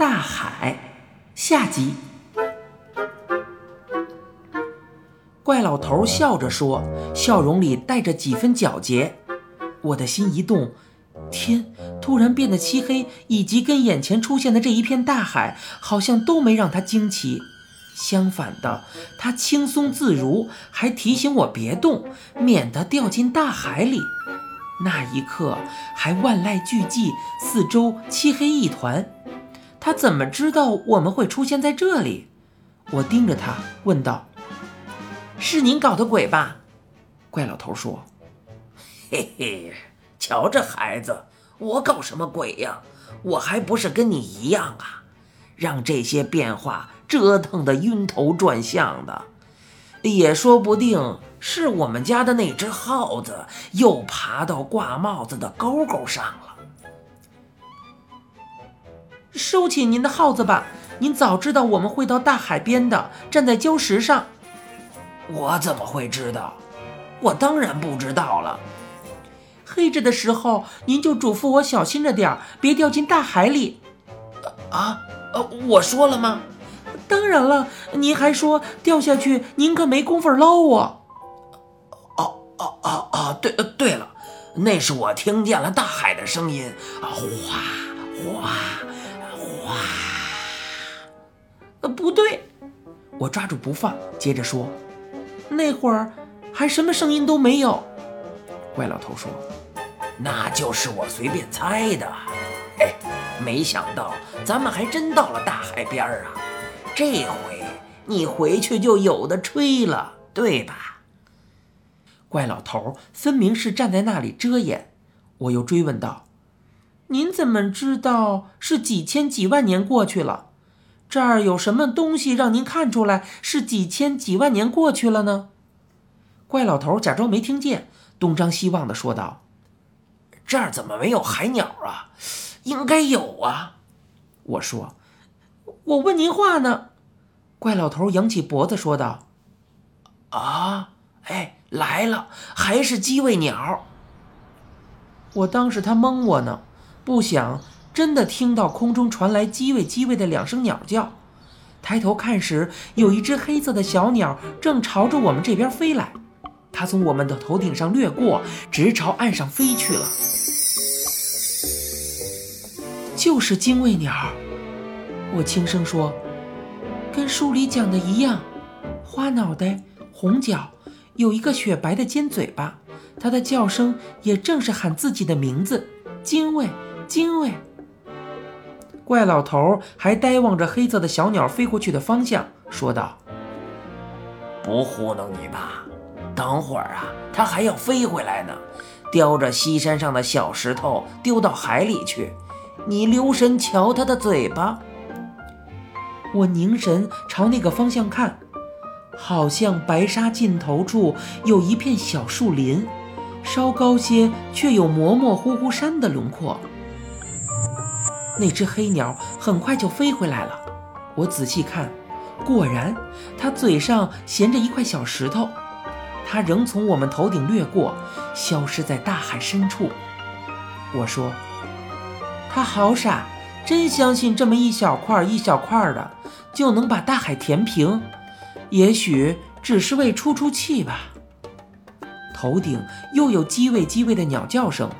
大海下集。怪老头笑着说，笑容里带着几分皎洁。我的心一动，天突然变得漆黑，以及跟眼前出现的这一片大海，好像都没让他惊奇。相反的，他轻松自如，还提醒我别动，免得掉进大海里。那一刻还万籁俱寂，四周漆黑一团。他怎么知道我们会出现在这里？我盯着他问道：“是您搞的鬼吧？”怪老头说：“嘿嘿，瞧这孩子，我搞什么鬼呀？我还不是跟你一样啊，让这些变化。”折腾的晕头转向的，也说不定是我们家的那只耗子又爬到挂帽子的钩钩上了。收起您的耗子吧，您早知道我们会到大海边的，站在礁石上。我怎么会知道？我当然不知道了。黑着的时候，您就嘱咐我小心着点儿别掉进大海里。啊，呃，我说了吗？当然了，您还说掉下去，您可没工夫捞我。哦哦哦哦，对对了，那是我听见了大海的声音，啊，哗哗哇。呃，不对，我抓住不放，接着说，那会儿还什么声音都没有。怪老头说，那就是我随便猜的。哎，没想到咱们还真到了大海边儿啊。这回你回去就有的吹了，对吧？怪老头分明是站在那里遮掩。我又追问道：“您怎么知道是几千几万年过去了？这儿有什么东西让您看出来是几千几万年过去了呢？”怪老头假装没听见，东张西望的说道：“这儿怎么没有海鸟啊？应该有啊。”我说：“我问您话呢。”怪老头扬起脖子说道：“啊，哎，来了，还是鸡尾鸟。”我当时他蒙我呢，不想真的听到空中传来“叽喂叽喂”的两声鸟叫。抬头看时，有一只黑色的小鸟正朝着我们这边飞来，它从我们的头顶上掠过，直朝岸上飞去了。就是精卫鸟，我轻声说。跟书里讲的一样，花脑袋，红脚，有一个雪白的尖嘴巴。它的叫声也正是喊自己的名字：精卫，精卫。怪老头还呆望着黑色的小鸟飞过去的方向，说道：“不糊弄你吧，等会儿啊，它还要飞回来呢，叼着西山上的小石头丢到海里去。你留神瞧它的嘴巴。”我凝神朝那个方向看，好像白沙尽头处有一片小树林，稍高些却有模模糊糊山的轮廓。那只黑鸟很快就飞回来了，我仔细看，果然，它嘴上衔着一块小石头。它仍从我们头顶掠过，消失在大海深处。我说：“它好傻。”真相信这么一小块一小块的就能把大海填平？也许只是为出出气吧。头顶又有叽位叽位的鸟叫声，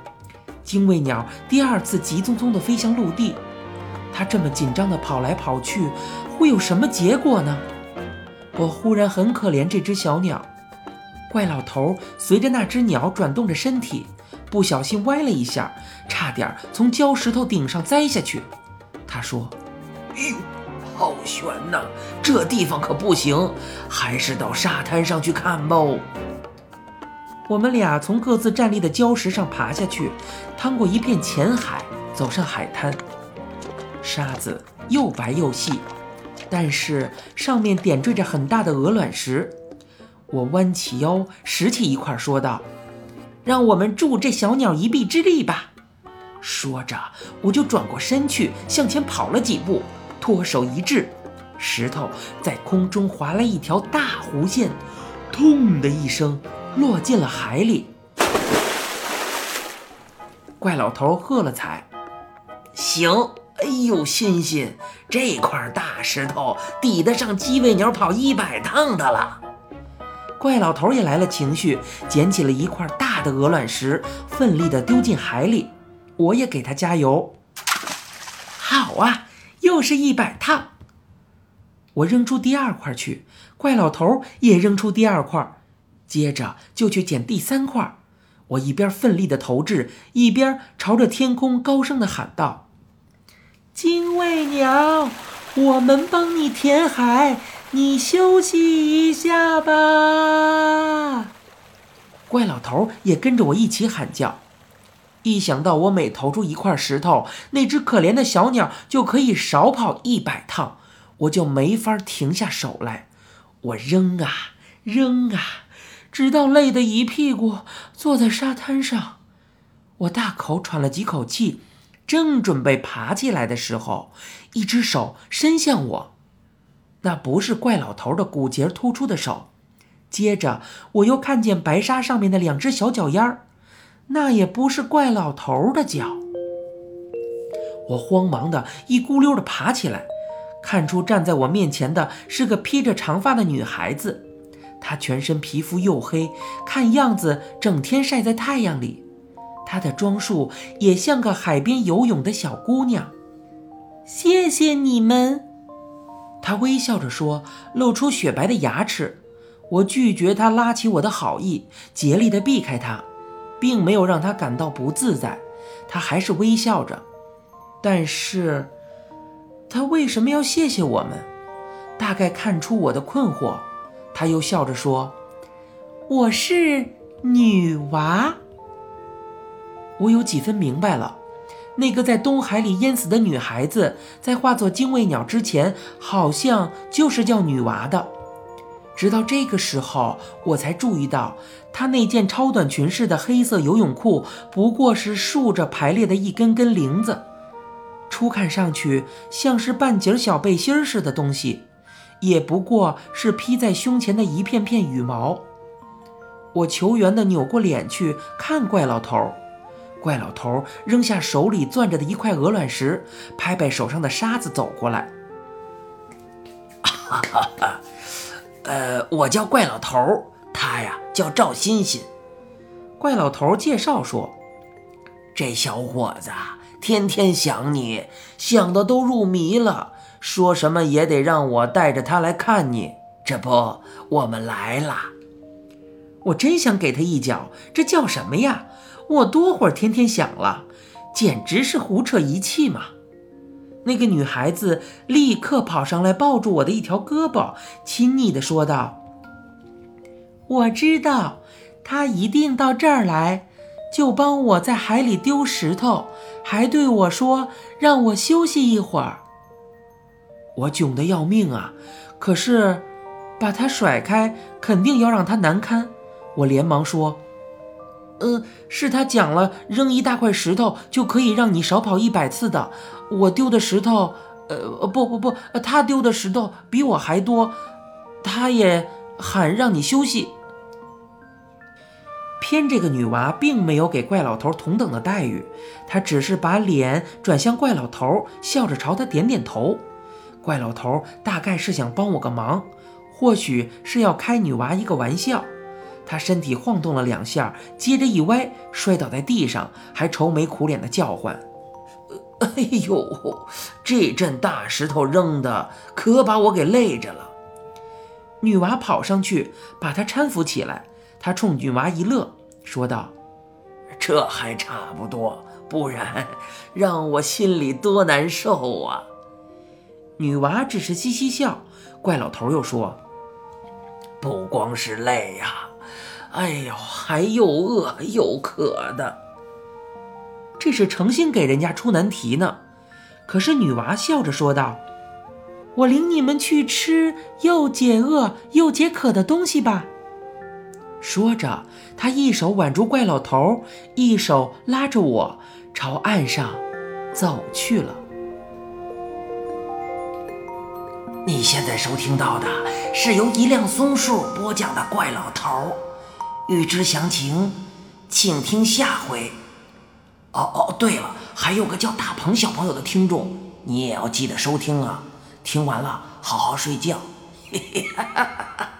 精卫鸟第二次急匆匆地飞向陆地。它这么紧张地跑来跑去，会有什么结果呢？我忽然很可怜这只小鸟。怪老头随着那只鸟转动着身体，不小心歪了一下，差点从礁石头顶上栽下去。他说：“哎呦，好悬呐！这地方可不行，还是到沙滩上去看吧。”我们俩从各自站立的礁石上爬下去，趟过一片浅海，走上海滩。沙子又白又细，但是上面点缀着很大的鹅卵石。我弯起腰拾起一块，说道：“让我们助这小鸟一臂之力吧。”说着，我就转过身去，向前跑了几步，脱手一掷，石头在空中划了一条大弧线，痛的一声落进了海里。怪老头喝了彩，行，哎呦，欣欣，这块大石头抵得上鸡尾鸟跑一百趟的了。怪老头也来了情绪，捡起了一块大的鹅卵石，奋力地丢进海里。我也给他加油。好啊，又是一百趟。我扔出第二块去，怪老头也扔出第二块，接着就去捡第三块。我一边奋力地投掷，一边朝着天空高声地喊道：“精卫鸟，我们帮你填海，你休息一下吧。”怪老头也跟着我一起喊叫。一想到我每投出一块石头，那只可怜的小鸟就可以少跑一百趟，我就没法停下手来。我扔啊扔啊。直到累得一屁股坐在沙滩上，我大口喘了几口气，正准备爬起来的时候，一只手伸向我，那不是怪老头的骨节突出的手。接着我又看见白沙上面的两只小脚丫，那也不是怪老头的脚。我慌忙的一咕溜的爬起来，看出站在我面前的是个披着长发的女孩子。她全身皮肤黝黑，看样子整天晒在太阳里。她的装束也像个海边游泳的小姑娘。谢谢你们，她微笑着说，露出雪白的牙齿。我拒绝她拉起我的好意，竭力地避开她，并没有让她感到不自在。她还是微笑着，但是，她为什么要谢谢我们？大概看出我的困惑。他又笑着说：“我是女娃。”我有几分明白了，那个在东海里淹死的女孩子，在化作精卫鸟之前，好像就是叫女娃的。直到这个时候，我才注意到，她那件超短裙式的黑色游泳裤，不过是竖着排列的一根根铃子，初看上去像是半截小背心似的东西。也不过是披在胸前的一片片羽毛。我求援的扭过脸去看怪老头，怪老头扔下手里攥着的一块鹅卵石，拍拍手上的沙子，走过来。哈哈哈，呃，我叫怪老头，他呀叫赵欣欣。怪老头介绍说：“这小伙子天天想你，想的都入迷了。”说什么也得让我带着他来看你，这不，我们来了。我真想给他一脚，这叫什么呀？我多会儿天天想了，简直是胡扯一气嘛！那个女孩子立刻跑上来，抱住我的一条胳膊，亲昵地说道：“我知道，他一定到这儿来，就帮我在海里丢石头，还对我说让我休息一会儿。”我窘得要命啊！可是，把他甩开，肯定要让他难堪。我连忙说：“呃，是他讲了，扔一大块石头就可以让你少跑一百次的。我丢的石头，呃，不不不，他丢的石头比我还多。他也喊让你休息。偏这个女娃并没有给怪老头同等的待遇，她只是把脸转向怪老头，笑着朝他点点头。”怪老头大概是想帮我个忙，或许是要开女娃一个玩笑。他身体晃动了两下，接着一歪，摔倒在地上，还愁眉苦脸的叫唤：“哎呦，这阵大石头扔的可把我给累着了。”女娃跑上去把他搀扶起来，他冲女娃一乐，说道：“这还差不多，不然让我心里多难受啊！”女娃只是嘻嘻笑，怪老头又说：“不光是累呀，哎呦，还又饿又渴的。这是诚心给人家出难题呢。”可是女娃笑着说道：“我领你们去吃又解饿又解渴的东西吧。”说着，她一手挽住怪老头，一手拉着我朝岸上走去了。你现在收听到的是由一辆松树播讲的《怪老头》，欲知详情，请听下回。哦哦，对了，还有个叫大鹏小朋友的听众你也要记得收听啊！听完了好好睡觉。嘿嘿哈哈哈。